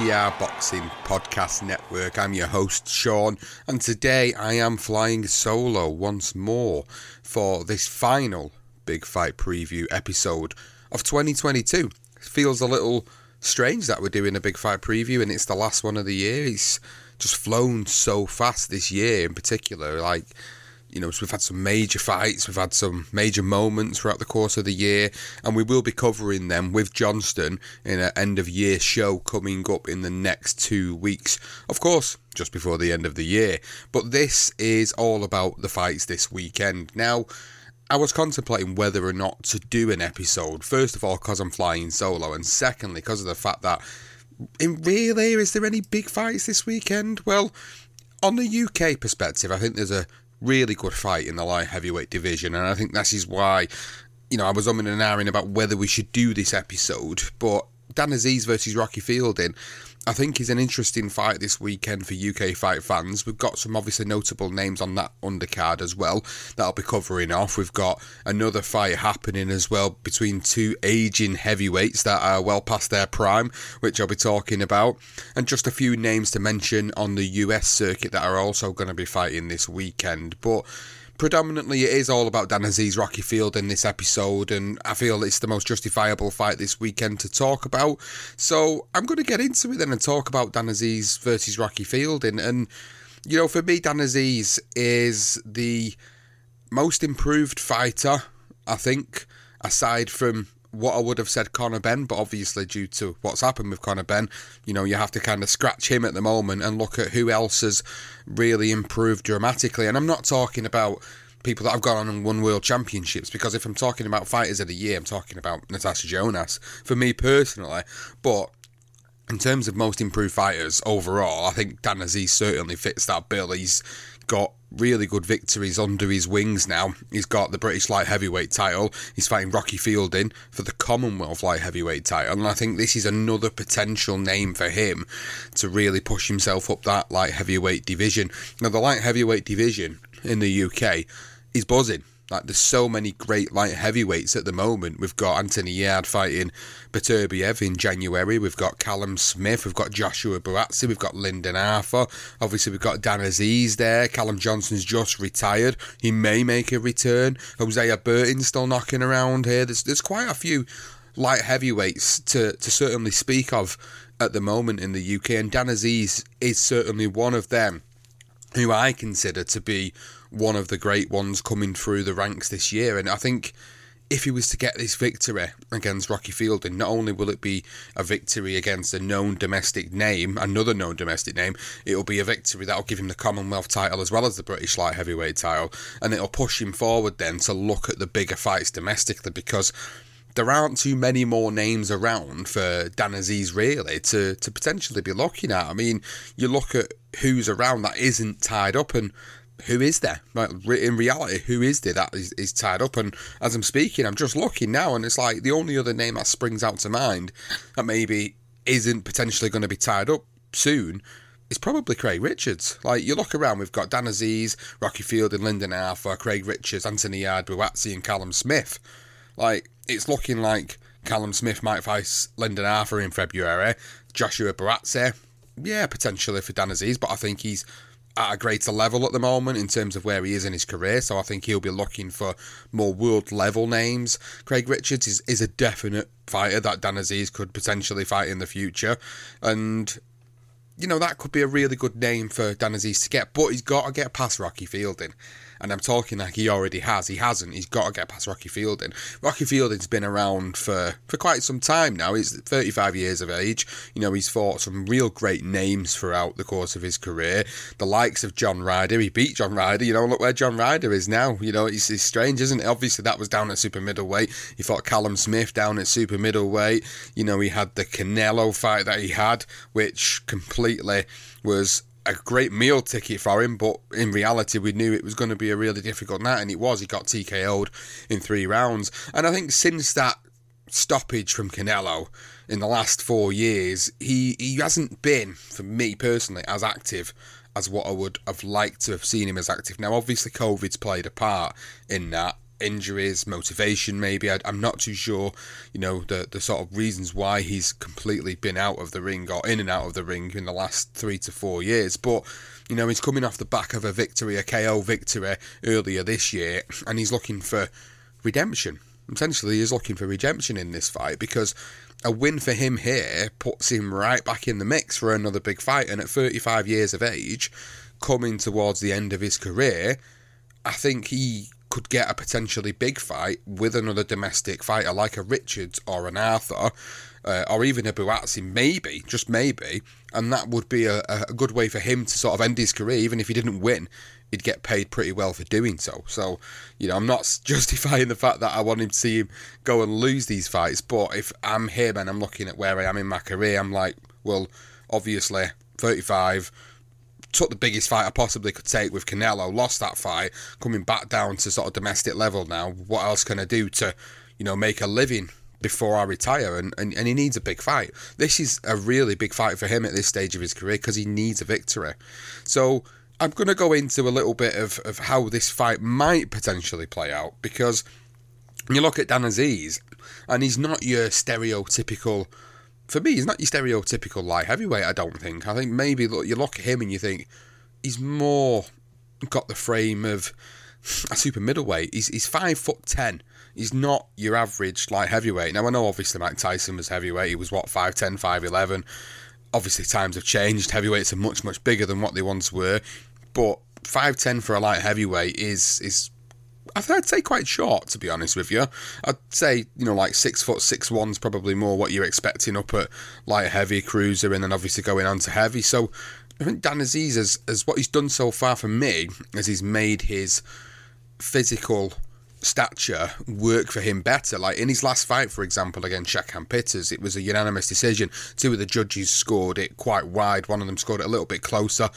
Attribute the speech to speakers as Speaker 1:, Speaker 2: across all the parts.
Speaker 1: BTR Boxing Podcast Network. I'm your host, Sean, and today I am flying solo once more for this final Big Fight Preview episode of 2022. Feels a little strange that we're doing a Big Fight Preview and it's the last one of the year. It's just flown so fast this year in particular. Like, you know, so we've had some major fights, we've had some major moments throughout the course of the year, and we will be covering them with Johnson in an end of year show coming up in the next two weeks. Of course, just before the end of the year. But this is all about the fights this weekend. Now, I was contemplating whether or not to do an episode. First of all, because I'm flying solo, and secondly, because of the fact that, in really, is there any big fights this weekend? Well, on the UK perspective, I think there's a really good fight in the light heavyweight division, and I think that is why, you know, I was umming and ahhing about whether we should do this episode. But Dan Azeez versus Rocky Fielding, I think is an interesting fight this weekend for UK fight fans. We've got some obviously notable names on that undercard as well that I'll be covering off. We've got another fight happening as well between two aging heavyweights that are well past their prime, which I'll be talking about, and just a few names to mention on the US circuit that are also going to be fighting this weekend. But predominantly it is all about Dan Azeez Rocky Fielding this episode, and I feel it's the most justifiable fight this weekend to talk about. So I'm going to get into it then and talk about Dan Azeez versus Rocky Field, and, and you know, for me, Dan Azeez is the most improved fighter, I think, aside from what I would have said Conor Benn, but obviously due to what's happened with Conor Benn, you know, you have to kind of scratch him at the moment and look at who else has really improved dramatically. And I'm not talking about people that have gone on and won world championships, because if I'm talking about fighters of the year, I'm talking about Natasha Jonas, for me personally. But in terms of most improved fighters overall, I think Dan Azeez certainly fits that bill. He's got really good victories under his wings now. He's got the British light heavyweight title. He's fighting Rocky Fielding for the Commonwealth light heavyweight title. And I think this is another potential name for him to really push himself up that light heavyweight division. Now, the light heavyweight division in the UK is buzzing. Like there's so many great light heavyweights at the moment. We've got Anthony Yarde fighting Beterbiev in January. We've got Callum Smith. We've got Joshua Buatsi. We've got Lyndon Arthur. Obviously, we've got Dan Azeez there. Callum Johnson's just retired. He may make a return. Hosea Burton's still knocking around here. There's there's quite a few light heavyweights to to certainly speak of at the moment in the UK, and Dan Azeez is certainly one of them who I consider to be one of the great ones coming through the ranks this year. And I think if he was to get this victory against Rocky Fielding, not only will it be a victory against a known domestic name, another known domestic name, it'll be a victory that'll give him the Commonwealth title as well as the British light heavyweight title, and it'll push him forward then to look at the bigger fights domestically because there aren't too many more names around for Dan Azeez really to, to potentially be looking at. I mean, you look at who's around that isn't tied up and who is there? Like in reality, who is there that is, is tied up? And as I'm speaking, I'm just looking now, and it's like the only other name that springs out to mind that maybe isn't potentially going to be tied up soon is probably Craig Richards. Like you look around, we've got Dan Azeez, Rocky Field, and Lyndon Arthur, Craig Richards, Anthony Yarde, Buatsi, and Callum Smith. Like it's looking like Callum Smith might face Lyndon Arthur in February. Joshua Buatsi, yeah, potentially for Dan Azeez, but I think he's at a greater level at the moment in terms of where he is in his career. So I think he'll be looking for more world level names. Craig Richards is, is a definite fighter that Dan Azeez could potentially fight in the future. And you know, that could be a really good name for Dan Azeez to get, but he's got to get past Rocky Fielding and I'm talking like he already has. He hasn't. He's got to get past Rocky Fielding. Rocky Fielding's been around for, for quite some time now. He's 35 years of age. You know, he's fought some real great names throughout the course of his career. The likes of John Ryder. He beat John Ryder. You know, look where John Ryder is now. You know, it's, strange, isn't it? Obviously, that was down at super middleweight. He fought Callum Smith down at super middleweight. You know, he had the Canelo fight that he had, which completely was a great meal ticket for him, but in reality, we knew it was going to be a really difficult night, and it was. He got TKO'd in three rounds. And I think since that stoppage from Canelo in the last four years, he, he hasn't been, for me personally, as active as what I would have liked to have seen him as active. Now, obviously, COVID's played a part in that, injuries, motivation, maybe. I, am not too sure, you know, the, the sort of reasons why he's completely been out of the ring or in and out of the ring in the last three to four years. But, you know, he's coming off the back of a victory, a KO victory earlier this year, and he's looking for redemption. Essentially, he's looking for redemption in this fight because a win for him here puts him right back in the mix for another big fight. And at 35 years of age, coming towards the end of his career, I think he could get a potentially big fight with another domestic fighter like a Richards or an Arthur. Uh, or even a Buatsi, maybe, just maybe, and that would be a, a good way for him to sort of end his career. Even if he didn't win, he'd get paid pretty well for doing so. So, you know, I'm not justifying the fact that I want him to see him go and lose these fights, but if I'm him and I'm looking at where I am in my career, I'm like, well, obviously, 35, took the biggest fight I possibly could take with Canelo, lost that fight, coming back down to sort of domestic level now. What else can I do to, you know, make a living before I retire? And, and, and he needs a big fight. This is a really big fight for him at this stage of his career because he needs a victory. So I'm going to go into a little bit of, of how this fight might potentially play out because you look at Dan Azeez and he's not your stereotypical for me, he's not your stereotypical light heavyweight. I don't think. I think maybe look, you look at him and you think he's more got the frame of a super middleweight. He's he's five foot ten. He's not your average light heavyweight. Now I know obviously Mike Tyson was heavyweight. He was what 5'10", 5'11". Obviously times have changed. Heavyweights are much much bigger than what they once were. But five ten for a light heavyweight is is I'd say quite short, to be honest with you. I'd say, you know, like six foot six one's probably more what you're expecting up at light heavy cruiser and then obviously going on to heavy. So I think Dan Azeez has, has what he's done so far for me is he's made his physical stature work for him better. Like in his last fight, for example, against Shakan Pitters, it was a unanimous decision. Two of the judges scored it quite wide. One of them scored it a little bit closer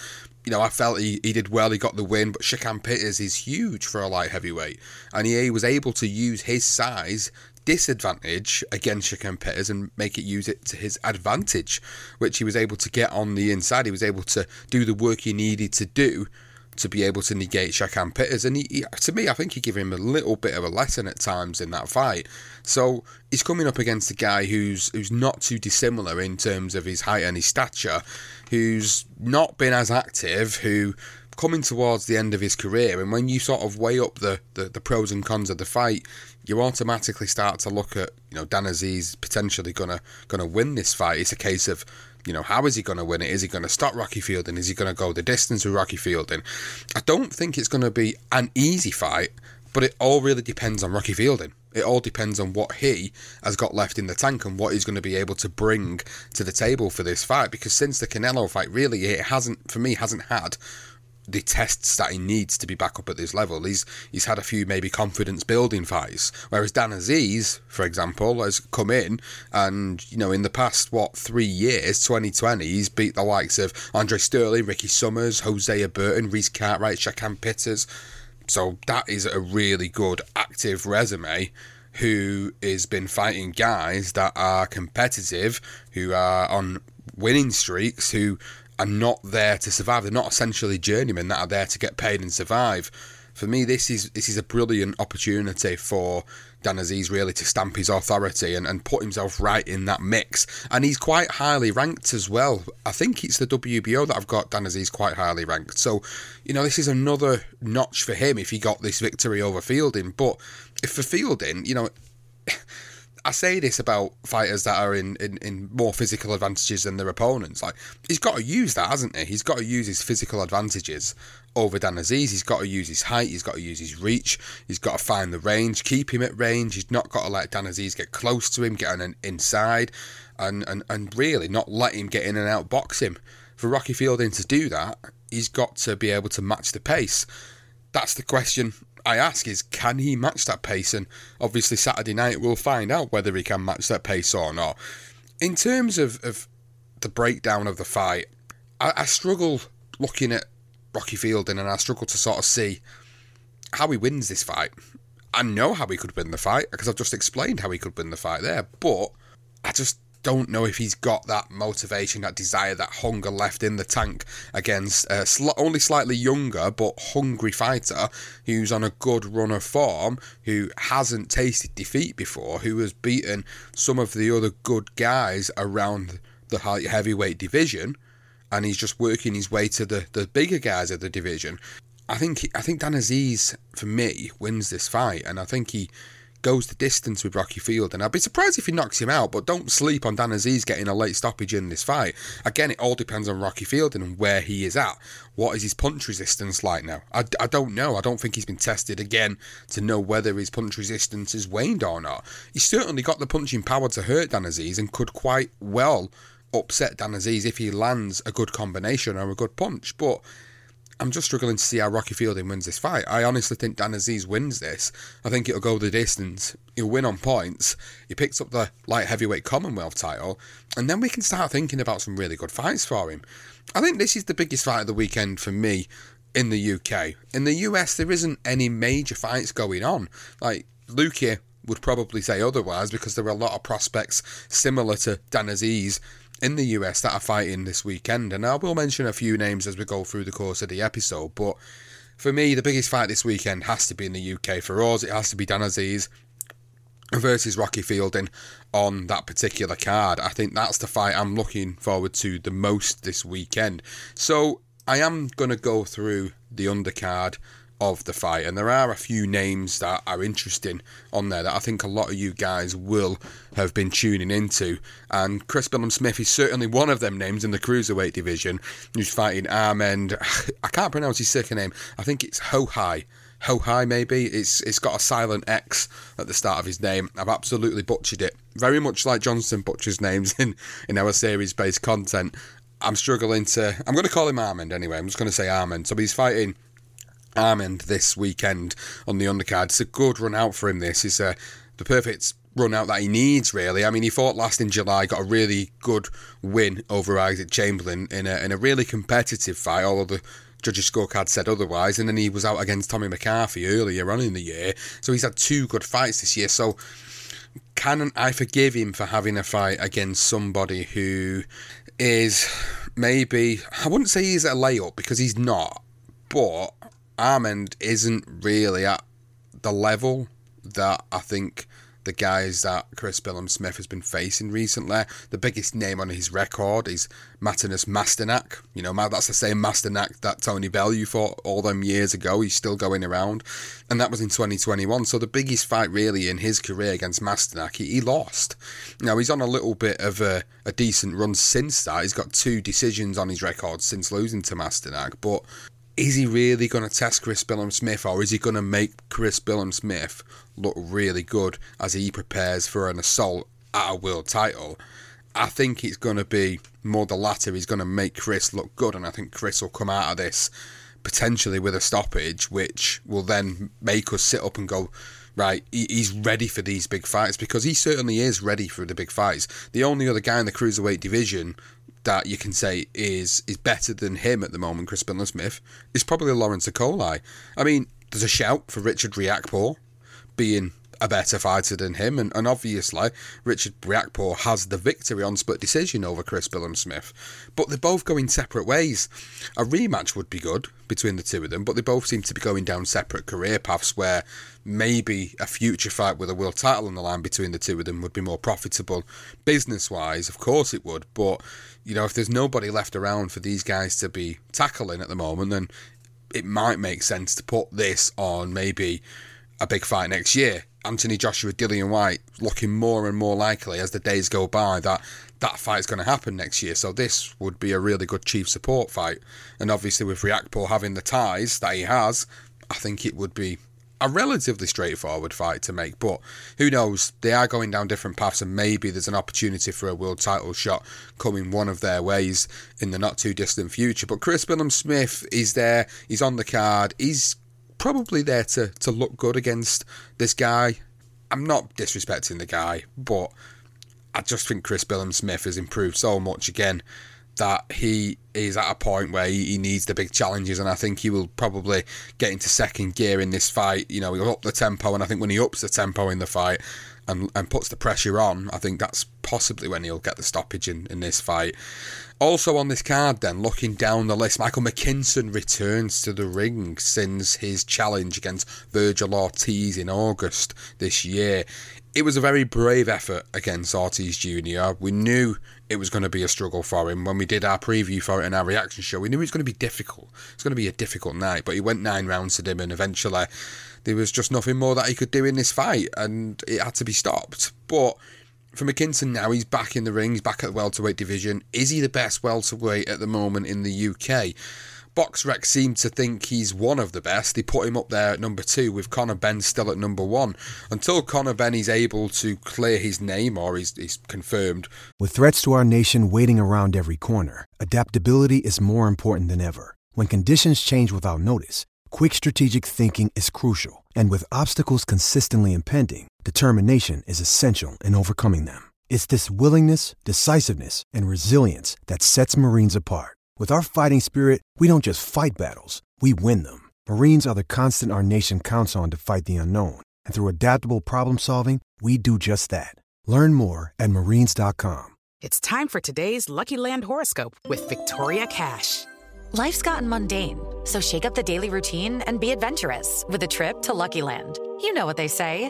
Speaker 1: you know, I felt he, he did well, he got the win, but Shakan Pitters is huge for a light heavyweight. And he was able to use his size disadvantage against Shakan Pitters and make it use it to his advantage, which he was able to get on the inside. He was able to do the work he needed to do to be able to negate Shakan Pitters. And he, he, to me, I think he gave him a little bit of a lesson at times in that fight. So he's coming up against a guy who's who's not too dissimilar in terms of his height and his stature, who's not been as active, who coming towards the end of his career. And when you sort of weigh up the, the, the pros and cons of the fight, you automatically start to look at, you know, Dan Azeez potentially gonna gonna win this fight. It's a case of you know, how is he going to win it? Is he going to stop Rocky Fielding? Is he going to go the distance with Rocky Fielding? I don't think it's going to be an easy fight, but it all really depends on Rocky Fielding. It all depends on what he has got left in the tank and what he's going to be able to bring to the table for this fight. Because since the Canelo fight, really, it hasn't, for me, hasn't had the tests that he needs to be back up at this level. He's he's had a few maybe confidence building fights, whereas Dan Azeez, for example, has come in and you know in the past what three years, 2020, he's beat the likes of Andre Sterling, Ricky Summers, Hosea Burton, Reese Cartwright, Shakan Pitters. So that is a really good active resume. Who has been fighting guys that are competitive, who are on winning streaks, who are not there to survive. They're not essentially journeymen that are there to get paid and survive. For me, this is this is a brilliant opportunity for Dan Azeez really to stamp his authority and, and put himself right in that mix. And he's quite highly ranked as well. I think it's the WBO that I've got Dan Azeez quite highly ranked. So, you know, this is another notch for him if he got this victory over Fielding. But if for Fielding, you know, I say this about fighters that are in, in, in more physical advantages than their opponents. Like he's got to use that, hasn't he? He's got to use his physical advantages over Dan Azeez. He's got to use his height. He's got to use his reach. He's got to find the range, keep him at range. He's not got to let Dan Azeez get close to him, get on an inside, and, and and really not let him get in and out box him. For Rocky Fielding to do that, he's got to be able to match the pace. That's the question I ask is, can he match that pace? And obviously, Saturday night we'll find out whether he can match that pace or not. In terms of, of the breakdown of the fight, I, I struggle looking at Rocky Fielding and I struggle to sort of see how he wins this fight. I know how he could win the fight because I've just explained how he could win the fight there, but I just don't know if he's got that motivation, that desire, that hunger left in the tank against a sl- only slightly younger but hungry fighter who's on a good run of form, who hasn't tasted defeat before, who has beaten some of the other good guys around the heavyweight division, and he's just working his way to the, the bigger guys of the division. I think I think Dan Azeez for me wins this fight, and I think he goes the distance with Rocky Field, and I'd be surprised if he knocks him out. But don't sleep on Dan Azeez getting a late stoppage in this fight. Again, it all depends on Rocky Field and where he is at. What is his punch resistance like now? I, I don't know. I don't think he's been tested again to know whether his punch resistance has waned or not. He's certainly got the punching power to hurt Dan Azeez and could quite well upset Dan Azeez if he lands a good combination or a good punch. But I'm just struggling to see how Rocky Fielding wins this fight. I honestly think Dan Azeez wins this. I think it'll go the distance. He'll win on points. He picks up the light heavyweight Commonwealth title, and then we can start thinking about some really good fights for him. I think this is the biggest fight of the weekend for me in the UK. In the US, there isn't any major fights going on. Like Luke would probably say otherwise because there are a lot of prospects similar to Dan Azeez in the US that are fighting this weekend. And I will mention a few names as we go through the course of the episode. But for me, the biggest fight this weekend has to be in the UK. For us, it has to be Dan Azeez versus Rocky Fielding on that particular card. I think that's the fight I'm looking forward to the most this weekend. So I am going to go through the undercard of the fight. And there are a few names that are interesting on there that I think a lot of you guys will have been tuning into. And Chris Billam-Smith is certainly one of them names in the cruiserweight division who's fighting Armand. I can't pronounce his second name. I think it's Ho Hai. Ho Hai, maybe. It's it's got a silent X at the start of his name. I've absolutely butchered it. Very much like Johnson butchers names in, in our series based content. I'm struggling to. I'm going to call him Armand anyway. I'm just going to say Armand. So he's fighting Armand this weekend on the undercard. It's a good run out for him. This is uh, the perfect run out that he needs, really. I mean, he fought last in July, got a really good win over Isaac Chamberlain in a, in a really competitive fight, although the judges' scorecard said otherwise. And then he was out against Tommy McCarthy earlier on in the year. So he's had two good fights this year. So can I forgive him for having a fight against somebody who is maybe, I wouldn't say he's a layup because he's not, but Armand isn't really at the level that I think the guys that Chris Billam-Smith has been facing recently. The biggest name on his record is Matinas Masternak. You know, that's the same Masternak that Tony Bellew fought all them years ago. He's still going around. And that was in 2021. So the biggest fight really in his career against Masternak, he, he lost. Now, he's on a little bit of a, a decent run since that. He's got two decisions on his record since losing to Masternak. But is he really going to test Chris Billam-Smith or is he going to make Chris Billam-Smith look really good as he prepares for an assault at a world title? I think it's going to be more the latter. He's going to make Chris look good, and I think Chris will come out of this potentially with a stoppage, which will then make us sit up and go, right, he's ready for these big fights because he certainly is ready for the big fights. The only other guy in the cruiserweight division that you can say is is better than him at the moment, Chris Billam-Smith, is probably Lawrence Okolie. I mean, there's a shout for Richard Riakporhe being a better fighter than him, and, and obviously Richard Riakporhe has the victory on split decision over Chris Billam-Smith. But they're both going separate ways. A rematch would be good between the two of them, but they both seem to be going down separate career paths where maybe a future fight with a world title on the line between the two of them would be more profitable business wise. Of course it would, but you know if there's nobody left around for these guys to be tackling at the moment, then it might make sense to put this on maybe a big fight next year. Anthony Joshua, Dillian Whyte, looking more and more likely as the days go by that that fight's going to happen next year. So this would be a really good chief support fight. And obviously with Riakporhe having the ties that he has, I think it would be a relatively straightforward fight to make. But who knows? They are going down different paths, and maybe there's an opportunity for a world title shot coming one of their ways in the not too distant future. But Chris Billam-Smith is there. He's on the card. He's probably there to, to look good against this guy. I'm not disrespecting the guy, but I just think Chris Billam-Smith has improved so much again that he is at a point where he, needs the big challenges, and I think he will probably get into second gear in this fight. You know, he'll up the tempo, and I think when he ups the tempo in the fight and, and puts the pressure on, I think that's possibly when he'll get the stoppage in, in this fight. Also on this card, then, looking down the list, Michael McKinson returns to the ring since his challenge against Vergil Ortiz in August this year. It was a very brave effort against Ortiz Jr. We knew it was going to be a struggle for him when we did our preview for it in our reaction show. We knew it was going to be difficult. It's going to be a difficult night, but he went nine rounds to him, and eventually there was just nothing more that he could do in this fight, and it had to be stopped. But for McKinson now, he's back in the ring, he's back at the welterweight division. Is he the best welterweight at the moment in the UK? BoxRec seem to think he's one of the best. They put him up there at number two with Conor Benn still at number one. Until Conor Benn is able to clear his name or he's confirmed.
Speaker 2: With threats to our nation waiting around every corner, adaptability is more important than ever. When conditions change without notice, quick strategic thinking is crucial. And with obstacles consistently impending, determination is essential in overcoming them. It's this willingness, decisiveness, and resilience that sets Marines apart. With our fighting spirit, we don't just fight battles, we win them. Marines are the constant our nation counts on to fight the unknown. And through adaptable problem solving, we do just that. Learn more at marines.com.
Speaker 3: It's time for today's Lucky Land horoscope with Victoria Cash.
Speaker 4: Life's gotten mundane, so shake up the daily routine and be adventurous with a trip to Lucky Land. You know what they say.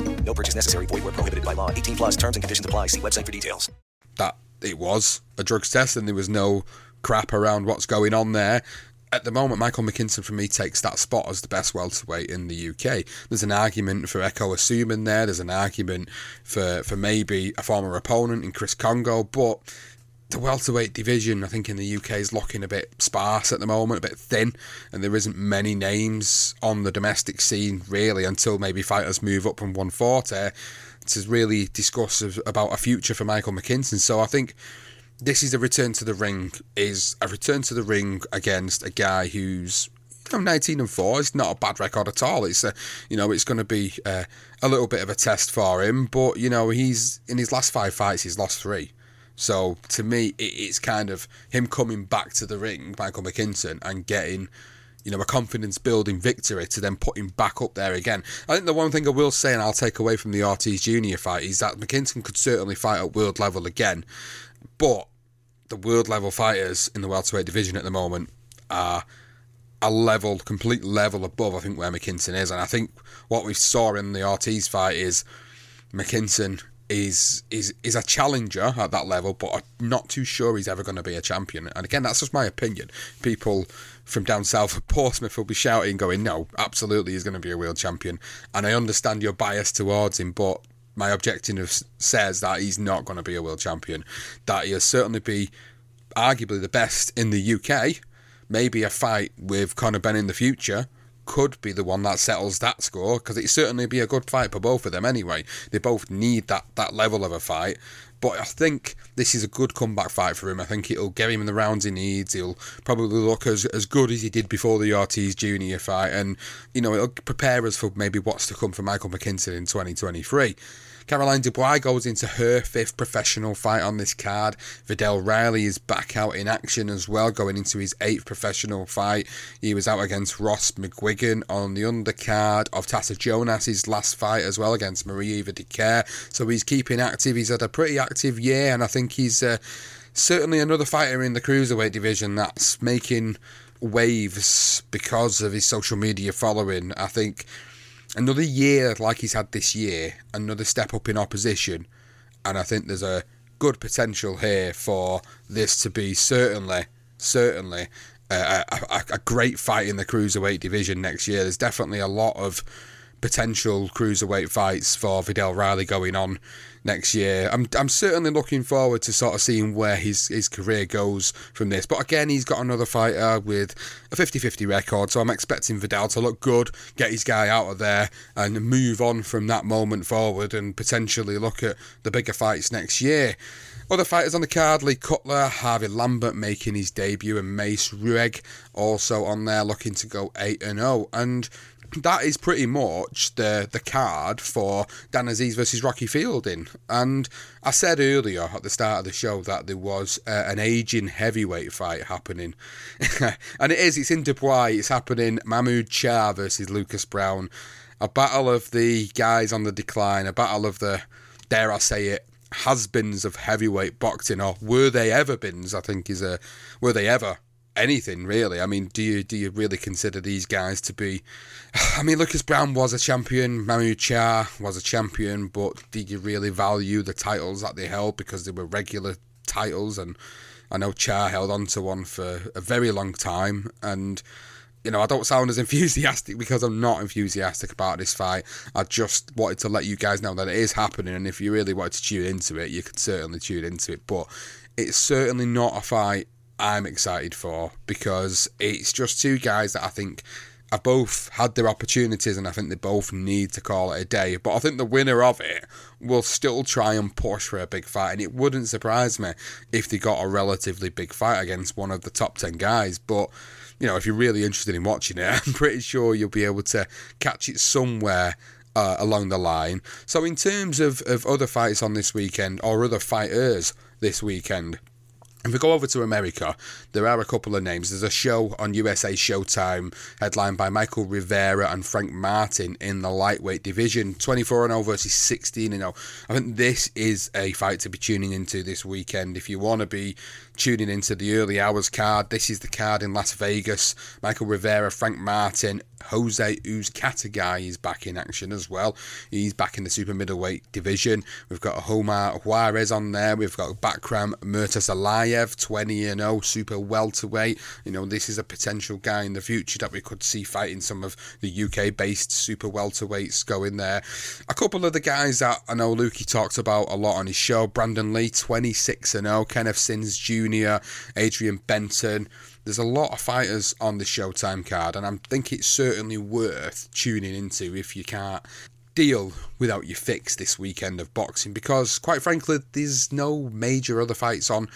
Speaker 5: No purchase necessary. Void where prohibited by law. 18 plus terms and conditions apply. See website for details.
Speaker 1: That it was a drugs test and there was no crap around what's going on there. At the moment, Michael McKinson for me takes that spot as the best welterweight in the UK. There's an argument for Ekow Essuman there. There's an argument for, for maybe a former opponent in Chris Kongo, but the welterweight division, I think, in the UK is looking a bit sparse at the moment, a bit thin, and there isn't many names on the domestic scene really until maybe fighters move up from 140 to really discuss about a future for Michael McKinson. So I think this is a return to the ring, is a return to the ring against a guy who's you know, 19 and 4 It's not a bad record at all. It's a, you know, it's going to be uh, a little bit of a test for him, but you know, he's in his last five fights, he's lost three. So to me, it, it's kind of him coming back to the ring, Michael McKinson, and getting you know, a confidence building victory to then put him back up there again. I think the one thing I will say, and I'll take away from the Ortiz Jr. fight, is that McKinson could certainly fight at world level again, but the world level fighters in the welterweight division at the moment are a level, complete level above, I think, where McKinson is. And I think what we saw in the Ortiz fight is McKinson is is is a challenger at that level, but I'm not too sure he's ever going to be a champion. And again, that's just my opinion. People from down south of Portsmouth will be shouting, going, "No, absolutely, he's going to be a world champion." And I understand your bias towards him, but my objective says that he's not going to be a world champion. That he'll certainly be arguably the best in the UK. Maybe a fight with Conor Benn in the future could be the one that settles that score because it certainly be a good fight for both of them anyway. They both need that that level of a fight. But I think this is a good comeback fight for him. I think it'll get him the rounds he needs. He'll probably look as, as good as he did before the Ortiz Jr. fight. And, you know, it'll prepare us for maybe what's to come for Michael McKinson in 2023. Caroline Dubois goes into her fifth professional fight on this card. Vidal Riley is back out in action as well, going into his eighth professional fight. He was out against Ross McGuigan on the undercard of Tassa Jonas' last fight as well against Marie-Eve Dicaire. So he's keeping active. He's had a pretty active year, and I think he's uh, certainly another fighter in the cruiserweight division that's making waves because of his social media following. I think another year like he's had this year, another step up in opposition, and I think there's a good potential here for this to be certainly, certainly a, a, a great fight in the cruiserweight division next year. There's definitely a lot of potential cruiserweight fights for Vidal Riley going on next year. I'm I'm certainly looking forward to sort of seeing where his his career goes from this. But again, he's got another fighter with a 50-50 record, so I'm expecting Vidal to look good, get his guy out of there, and move on from that moment forward, and potentially look at the bigger fights next year. Other fighters on the card, Lee Cutler, Harvey Lambert making his debut, and Mace Rueg also on there looking to go 8 and 0. And that is pretty much the the card for Dan Azeez versus Rocky Fielding. And I said earlier at the start of the show that there was uh, an aging heavyweight fight happening, and it is. It's in Dubai. It's happening. Mahmoud Charr versus Lucas Browne. A battle of the guys on the decline. A battle of the dare I say it has-beens of heavyweight boxing, or were they ever beens? I think is a were they ever anything really. I mean, do you do you really consider these guys to be? I mean, Lucas Browne was a champion, Mahmoud Charr was a champion, but did you really value the titles that they held because they were regular titles? And I know Charr held on to one for a very long time, and. You know, I don't sound as enthusiastic because I'm not enthusiastic about this fight. I just wanted to let you guys know that it is happening, and if you really wanted to tune into it, you could certainly tune into it. But it's certainly not a fight I'm excited for because it's just two guys that I think have both had their opportunities and I think they both need to call it a day. But I think the winner of it will still try and push for a big fight, and it wouldn't surprise me if they got a relatively big fight against one of the top 10 guys. But you know, if you're really interested in watching it, I'm pretty sure you'll be able to catch it somewhere uh, along the line. So, in terms of, of other fights on this weekend or other fighters this weekend, if we go over to America, there are a couple of names. There's a show on USA Showtime headlined by Michael Rivera and Frank Martin in the lightweight division. 24 0 versus 16 0. I think this is a fight to be tuning into this weekend. If you want to be tuning into the early hours card, this is the card in Las Vegas. Michael Rivera, Frank Martin, Jose Uzcategui is back in action as well. He's back in the super middleweight division. We've got Homar Juarez on there. We've got Bakhram Murtazaliev, 20 0, super welterweight. You know, this is a potential guy in the future that we could see fighting some of the UK based super welterweights going there. A couple of the guys that I know Lukey talked about a lot on his show Brandon Lee, 26 and 0, Kenneth Sims Jr., Adrian Benton there's a lot of fighters on the Showtime card, and I think it's certainly worth tuning into if you can't deal without your fix this weekend of boxing because, quite frankly, there's no major other fights on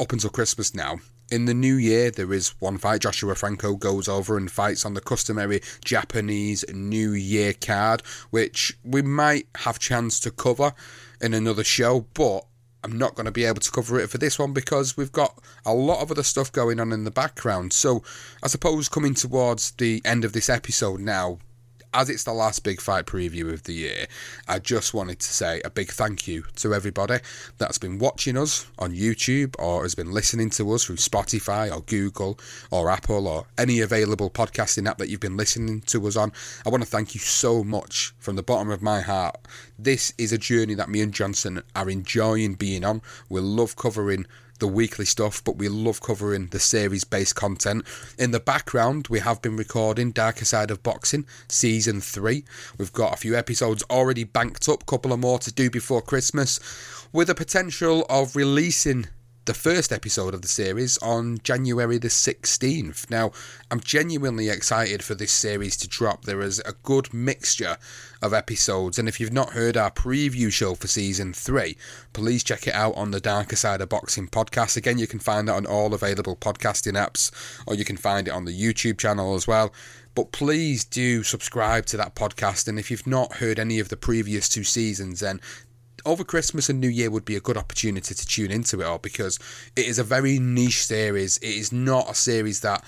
Speaker 1: up until Christmas now. In the new year, there is one fight. Joshua Franco goes over and fights on the customary Japanese New Year card, which we might have chance to cover in another show, but I'm not going to be able to cover it for this one because we've got a lot of other stuff going on in the background. So, I suppose coming towards the end of this episode now, as it's the last big fight preview of the year, I just wanted to say a big thank you to everybody that's been watching us on YouTube or has been listening to us through Spotify or Google or Apple or any available podcasting app that you've been listening to us on. I want to thank you so much from the bottom of my heart. This is a journey that me and Johnson are enjoying being on. We love covering the weekly stuff, but we love covering the series based content. In the background, we have been recording Darker Side of Boxing Season 3. We've got a few episodes already banked up, couple of more to do before Christmas, with a potential of releasing the first episode of the series on January the 16th. Now, I'm genuinely excited for this series to drop. There is a good mixture of episodes, and if you've not heard our preview show for season 3, please check it out on the Darker Side of Boxing podcast. Again, you can find that on all available podcasting apps, or you can find it on the YouTube channel as well. But please do subscribe to that podcast, and if you've not heard any of the previous two seasons, then over Christmas and New Year would be a good opportunity to tune into it all because it is a very niche series. It is not a series that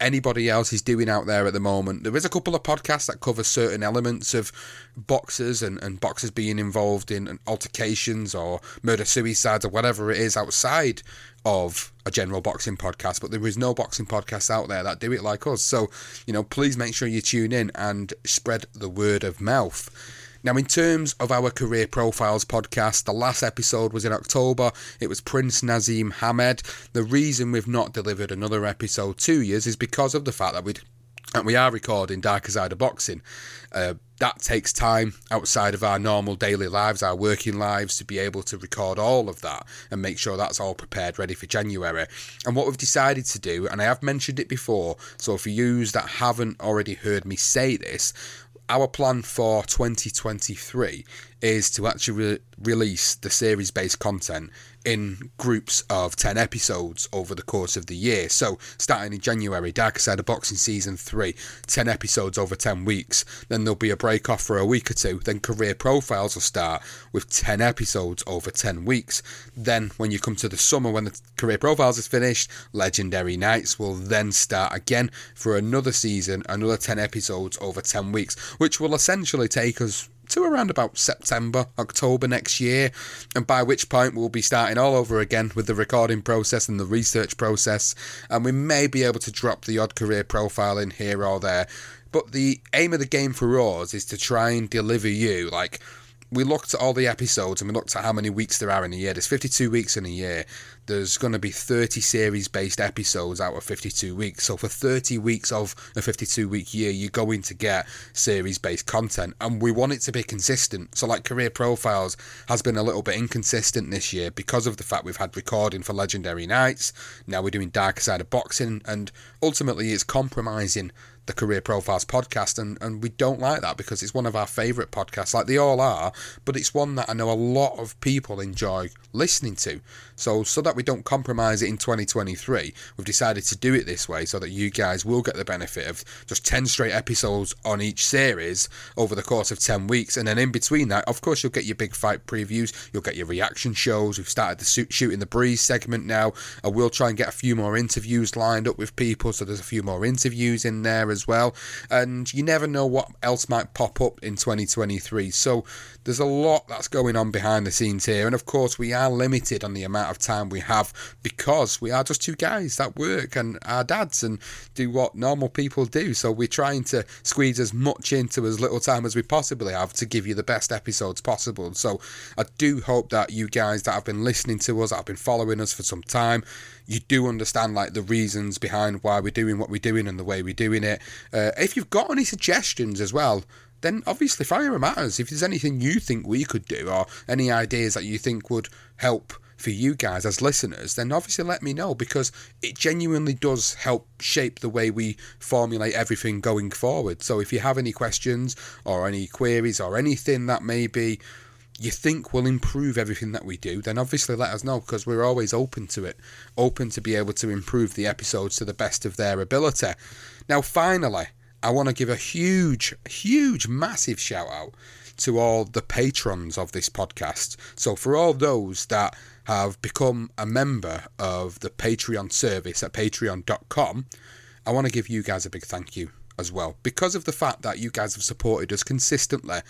Speaker 1: anybody else is doing out there at the moment. There is a couple of podcasts that cover certain elements of boxers and, and boxers being involved in altercations or murder suicides or whatever it is outside of a general boxing podcast, but there is no boxing podcast out there that do it like us. So, you know, please make sure you tune in and spread the word of mouth. Now, in terms of our career profiles podcast, the last episode was in October. It was Prince Naseem Hamed. The reason we've not delivered another episode two years is because of the fact that we and we are recording Darker Side of Boxing. Uh, that takes time outside of our normal daily lives, our working lives, to be able to record all of that and make sure that's all prepared, ready for January. And what we've decided to do, and I have mentioned it before, so for you that haven't already heard me say this, our plan for 2023 is to actually re- release the series based content in groups of 10 episodes over the course of the year. So, starting in January, Darker Side of Boxing Season 3, 10 episodes over 10 weeks. Then there'll be a break off for a week or two. Then Career Profiles will start with 10 episodes over 10 weeks. Then, when you come to the summer, when the Career Profiles is finished, Legendary Nights will then start again for another season, another 10 episodes over 10 weeks, which will essentially take us to around about September, October next year, and by which point we'll be starting all over again with the recording process and the research process, and we may be able to drop the odd career profile in here or there. But the aim of the game for us is to try and deliver you like we looked at all the episodes and we looked at how many weeks there are in a year. There's 52 weeks in a year. There's going to be 30 series based episodes out of 52 weeks. So for 30 weeks of a 52 week year, you're going to get series based content. And we want it to be consistent. So, like Career Profiles has been a little bit inconsistent this year because of the fact we've had recording for Legendary Nights. Now we're doing Dark Side of Boxing. And ultimately, it's compromising the Career Profiles podcast, and, and we don't like that because it's one of our favourite podcasts, like they all are, but it's one that I know a lot of people enjoy listening to. So, so that we don't compromise it in 2023, we've decided to do it this way so that you guys will get the benefit of just 10 straight episodes on each series over the course of 10 weeks. And then in between that, of course, you'll get your big fight previews, you'll get your reaction shows. We've started the Shooting the Breeze segment now. I will try and get a few more interviews lined up with people, so there's a few more interviews in there as well. And you never know what else might pop up in 2023. So there's a lot that's going on behind the scenes here. And of course, we are limited on the amount of time we have because we are just two guys that work and our dads and do what normal people do. So we're trying to squeeze as much into as little time as we possibly have to give you the best episodes possible. So I do hope that you guys that have been listening to us, that have been following us for some time, you do understand like the reasons behind why we're doing what we're doing and the way we're doing it. Uh, if you've got any suggestions as well, then obviously fire them at us. If there's anything you think we could do or any ideas that you think would help for you guys as listeners, then obviously let me know because it genuinely does help shape the way we formulate everything going forward. So if you have any questions or any queries or anything that maybe you think will improve everything that we do, then obviously let us know because we're always open to it, open to be able to improve the episodes to the best of their ability. Now, finally, I want to give a huge, huge, massive shout out to all the patrons of this podcast. So, for all those that have become a member of the Patreon service at patreon.com, I want to give you guys a big thank you as well because of the fact that you guys have supported us consistently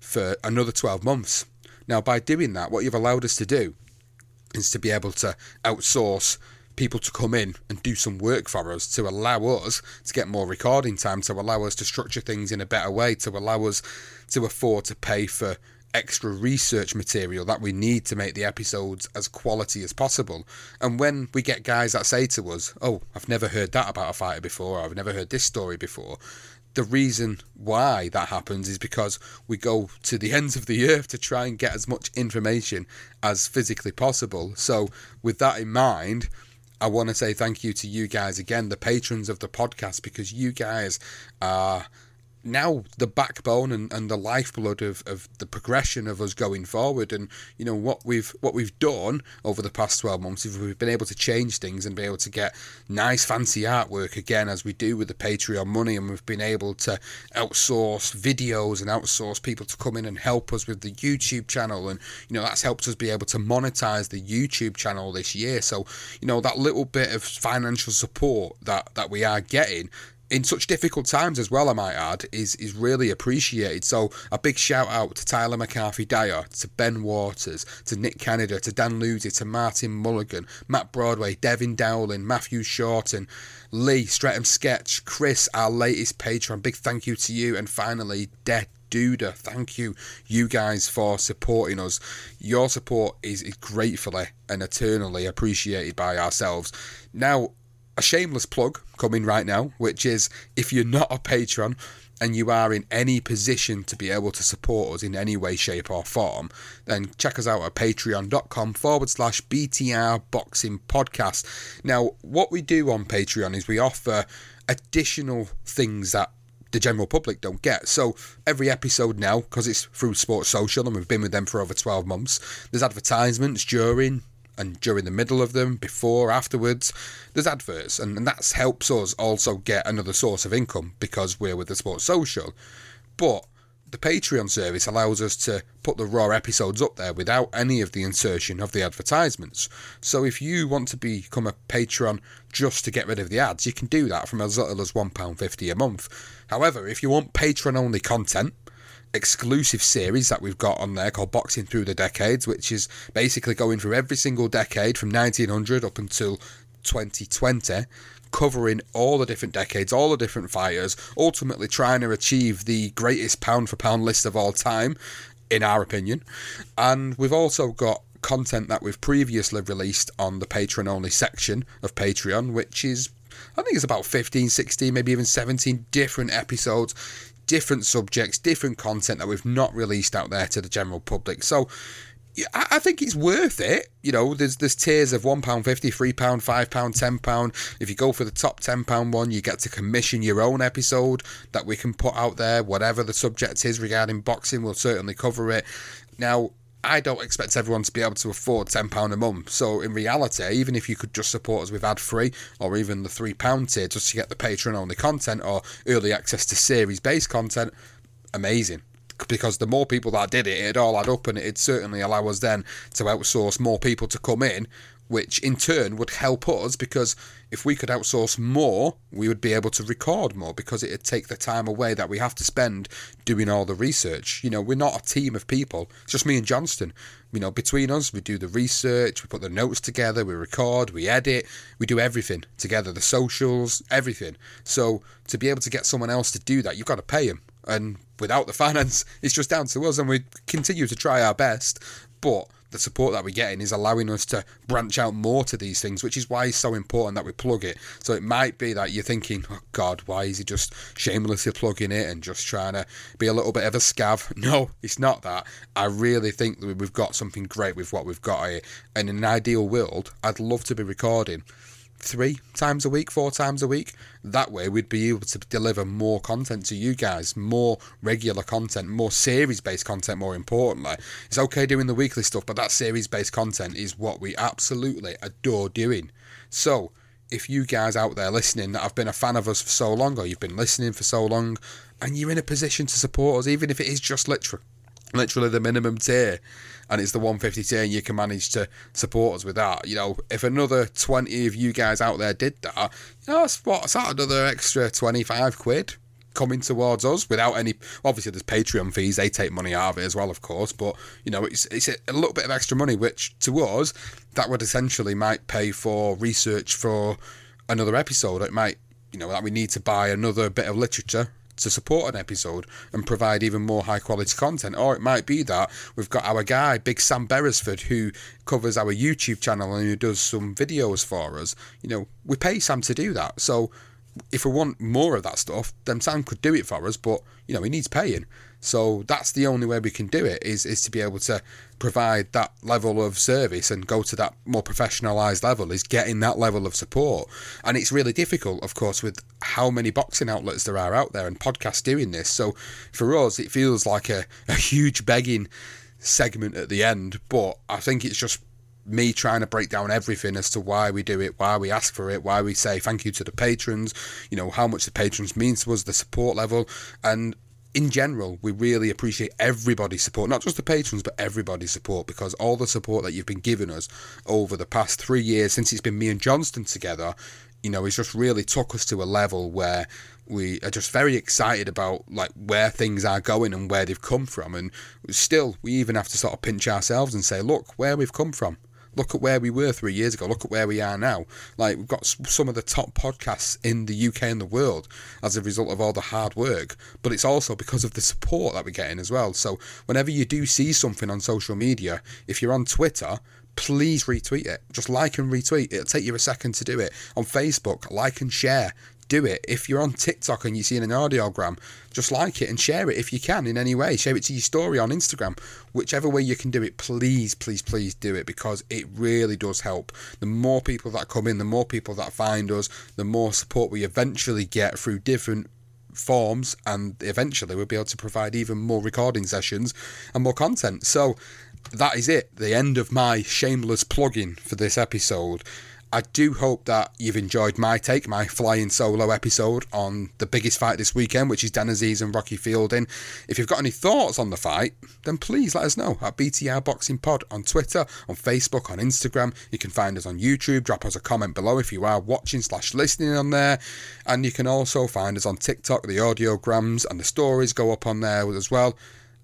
Speaker 1: for another 12 months. Now, by doing that, what you've allowed us to do is to be able to outsource people to come in and do some work for us to allow us to get more recording time, to allow us to structure things in a better way, to allow us to afford to pay for extra research material that we need to make the episodes as quality as possible. And when we get guys that say to us, Oh, I've never heard that about a fighter before, or I've never heard this story before, the reason why that happens is because we go to the ends of the earth to try and get as much information as physically possible. So, with that in mind, I want to say thank you to you guys again, the patrons of the podcast, because you guys are now the backbone and, and the lifeblood of, of the progression of us going forward and you know what we've what we've done over the past 12 months is we've been able to change things and be able to get nice fancy artwork again as we do with the patreon money and we've been able to outsource videos and outsource people to come in and help us with the youtube channel and you know that's helped us be able to monetize the youtube channel this year. So you know that little bit of financial support that that we are getting in such difficult times as well, I might add, is is really appreciated. So a big shout out to Tyler McCarthy Dyer, to Ben Waters, to Nick Canada, to Dan Lucy, to Martin Mulligan, Matt Broadway, Devin Dowling, Matthew Shorten, Lee, Streatham Sketch, Chris, our latest patron. Big thank you to you, and finally, Dead Duda. Thank you, you guys, for supporting us. Your support is gratefully and eternally appreciated by ourselves. Now, a shameless plug coming right now, which is if you're not a patron and you are in any position to be able to support us in any way, shape, or form, then check us out at patreon.com forward slash BTR Boxing Podcast. Now, what we do on Patreon is we offer additional things that the general public don't get. So every episode now, because it's through Sports Social and we've been with them for over 12 months, there's advertisements during, and during the middle of them, before, afterwards, there's adverts, and, and that helps us also get another source of income because we're with the Sports Social. But the Patreon service allows us to put the raw episodes up there without any of the insertion of the advertisements. So if you want to become a patron just to get rid of the ads, you can do that from as little as £1.50 a month. However, if you want patron only content, exclusive series that we've got on there called Boxing Through the Decades, which is basically going through every single decade from 1900 up until 2020, covering all the different decades, all the different fighters, ultimately trying to achieve the greatest pound for pound list of all time, in our opinion. And we've also got content that we've previously released on the patron only section of Patreon, which is I think it's about 15, 16, maybe even 17 different episodes different subjects, different content that we've not released out there to the general public. So I think it's worth it. You know, there's there's tiers of one pound fifty, three pound, five pound, ten pound. If you go for the top ten pound one, you get to commission your own episode that we can put out there. Whatever the subject is regarding boxing, we'll certainly cover it. Now, I don't expect everyone to be able to afford £10 a month. So, in reality, even if you could just support us with ad free or even the £3 tier just to get the patron only content or early access to series based content, amazing. Because the more people that did it, it'd all add up and it'd certainly allow us then to outsource more people to come in which in turn would help us because if we could outsource more, we would be able to record more because it'd take the time away that we have to spend doing all the research. You know, we're not a team of people, it's just me and Johnson. You know, between us, we do the research, we put the notes together, we record, we edit, we do everything together the socials, everything. So to be able to get someone else to do that, you've got to pay them. And without the finance, it's just down to us, and we continue to try our best. But the support that we're getting is allowing us to branch out more to these things, which is why it's so important that we plug it. So it might be that you're thinking, oh God, why is he just shamelessly plugging it and just trying to be a little bit of a scav? No, it's not that. I really think that we've got something great with what we've got here. And in an ideal world, I'd love to be recording three times a week, four times a week. That way, we'd be able to deliver more content to you guys, more regular content, more series based content, more importantly. It's okay doing the weekly stuff, but that series based content is what we absolutely adore doing. So, if you guys out there listening that have been a fan of us for so long, or you've been listening for so long, and you're in a position to support us, even if it is just literally literally the minimum tier and it's the 150 tier and you can manage to support us with that. You know if another 20 of you guys out there did that you know that's what's that another extra 25 quid coming towards us without any obviously there's patreon fees they take money out of it as well of course but you know it's it's a little bit of extra money which to us that would essentially might pay for research for another episode. It might you know that we need to buy another bit of literature to support an episode and provide even more high quality content. Or it might be that we've got our guy, Big Sam Beresford, who covers our YouTube channel and who does some videos for us. You know, we pay Sam to do that. So if we want more of that stuff, then Sam could do it for us, but you know, he needs paying. So that's the only way we can do it is is to be able to provide that level of service and go to that more professionalized level is getting that level of support. And it's really difficult, of course, with how many boxing outlets there are out there and podcasts doing this. So for us it feels like a, a huge begging segment at the end, but I think it's just me trying to break down everything as to why we do it, why we ask for it, why we say thank you to the patrons, you know, how much the patrons mean to us, the support level, and in general, we really appreciate everybody's support, not just the patrons, but everybody's support, because all the support that you've been giving us over the past three years since it's been me and Johnson together, you know, it's just really took us to a level where we are just very excited about like where things are going and where they've come from, and still, we even have to sort of pinch ourselves and say, look, where we've come from. Look at where we were three years ago. Look at where we are now. Like we've got some of the top podcasts in the UK and the world as a result of all the hard work, but it's also because of the support that we're getting as well. So whenever you do see something on social media, if you're on Twitter, please retweet it. Just like and retweet. It'll take you a second to do it. On Facebook, like and share do it. If you're on TikTok and you see an audiogram, just like it and share it if you can in any way. Share it to your story on Instagram. Whichever way you can do it, please, please, please do it because it really does help. The more people that come in, the more people that find us, the more support we eventually get through different forms and eventually we'll be able to provide even more recording sessions and more content. So that is it. The end of my shameless plugging for this episode. I do hope that you've enjoyed my take, my flying solo episode on the biggest fight this weekend, which is Dan Azeez and Rocky Fielding. If you've got any thoughts on the fight, then please let us know at BTR Boxing Pod on Twitter, on Facebook, on Instagram. You can find us on YouTube. Drop us a comment below if you are watching slash listening on there. And you can also find us on TikTok. The audiograms and the stories go up on there as well.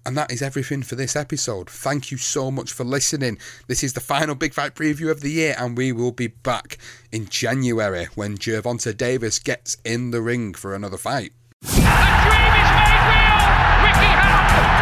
Speaker 1: And that is everything for this episode. Thank you so much for listening. This is the final Big Fight preview of the year, and we will be back in January when Gervonta Davis gets in the ring for another fight.
Speaker 6: The
Speaker 7: dream is made real!
Speaker 3: Ricky Hatton